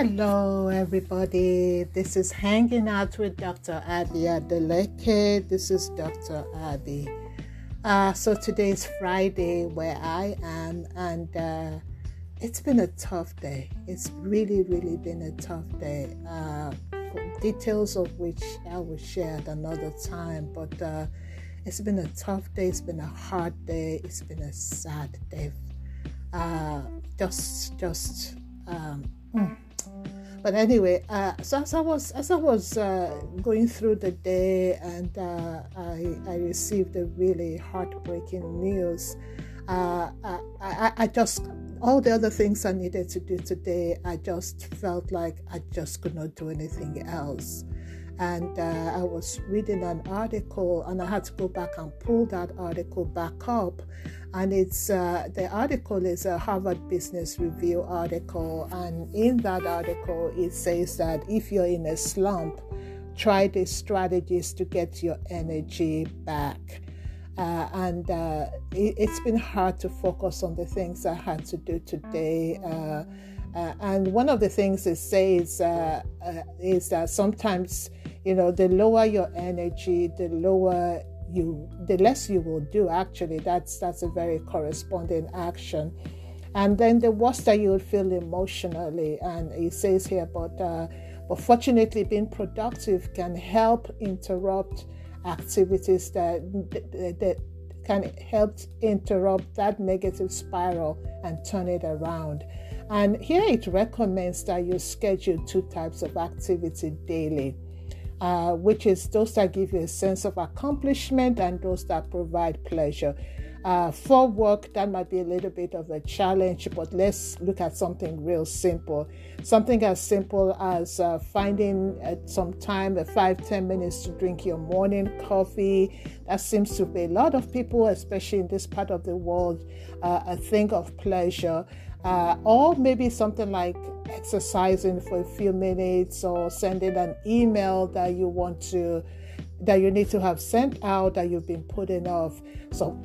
Hello, everybody. This is Hanging Out with Dr. Abby Adeleke. This is Dr. Abby. Uh, so today is Friday where I am, and uh, it's been a tough day. It's really, really been a tough day. Uh, details of which I will share at another time, but uh, it's been a tough day. It's been a hard day. It's been a sad day. Uh, just, just. Um, mm but anyway, uh, so as I was as I was uh, going through the day, and uh, I, I received a really heartbreaking news. Uh, I, I, just all the other things I needed to do today, I just felt like I just could not do anything else. And uh, I was reading an article, and I had to go back and pull that article back up and it's uh, the article is a Harvard Business Review article, and in that article it says that if you're in a slump, try these strategies to get your energy back. Uh, and uh, it, has been hard to focus on the things I had to do today. Uh, uh and one of the things it says is that sometimes, you know, the lower your energy, the lower you the less you will do. Actually that's that's a very corresponding action. And then the worse that you will feel emotionally and it says here but uh, but fortunately being productive can help interrupt activities that, that, that can help interrupt that negative spiral and turn it around. And here it recommends that you schedule two types of activity daily uh, which is those that give you a sense of accomplishment and those that provide pleasure. Uh, for work, that might be a little bit of a challenge, but let's look at something real simple. Something as simple as uh, finding uh, some time, uh, five, ten minutes to drink your morning coffee. That seems to be a lot of people, especially in this part of the world, uh, a thing of pleasure uh, or maybe something like exercising for a few minutes or sending an email that you want to that you need to have sent out that you've been putting off so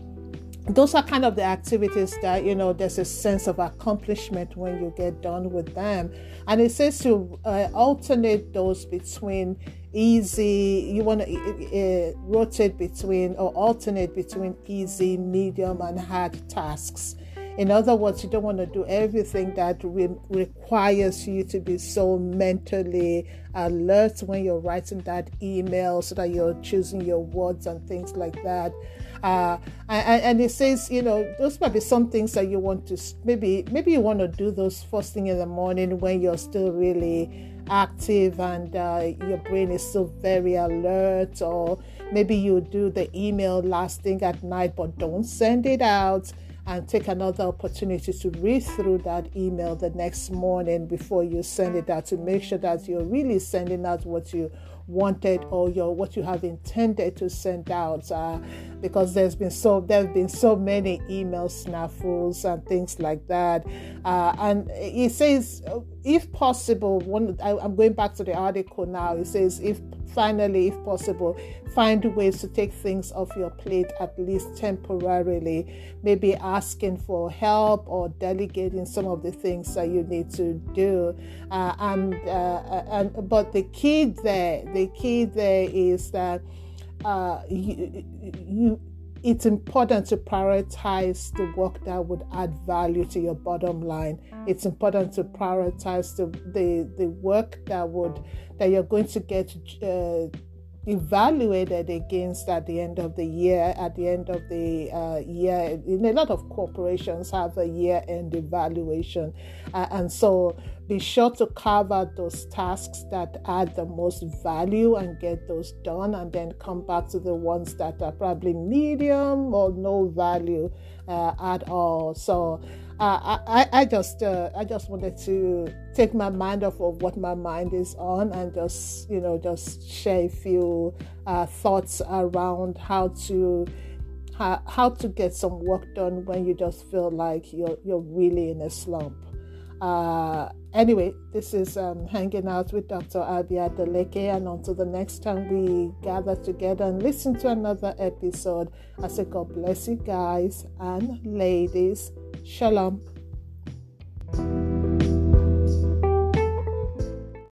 those are kind of the activities that you know there's a sense of accomplishment when you get done with them and it says to uh, alternate those between easy you want to uh, uh, rotate between or alternate between easy medium and hard tasks in other words, you don't want to do everything that re- requires you to be so mentally alert when you're writing that email so that you're choosing your words and things like that. Uh, and, and, it says, you know, those might be some things that you want to maybe maybe you want to do those first thing in the morning when you're still really active and uh, your brain is still very alert, or maybe you do the email last thing at night, but don't send it out and take another opportunity to read through that email the next morning before you send it out to make sure that you're really sending out what you wanted or your what you have intended to send out uh, because there's been so there have been so many email snafus and things like that. Uh, and it says if possible one I, i'm going back to the article now. It says if finally if possible find ways to take things off your plate at least temporarily. Maybe asking for help or delegating some of the things that you need to do. Uh, and uh, and but the key there the key there is that uh, you, you it's important to prioritize the work that would add value to your bottom line. It's important to prioritize the the, the work that would that you're going to get uh, evaluated against at the end of the year. At the end of the uh, year, a lot of corporations have a year-end evaluation, uh, and so be sure to out those tasks that add the most value and get those done, and then come back to the ones that are probably medium or no value uh, at all. So uh, I, I just uh, I just wanted to take my mind off of what my mind is on and just you know just share a few uh, thoughts around how to how, how to get some work done when you just feel like you're you're really in a slump. Uh, anyway, this is um, hanging out with Dr. Abby Adeleke, and until the next time we gather together and listen to another episode, I say God bless you guys and ladies. Shalom.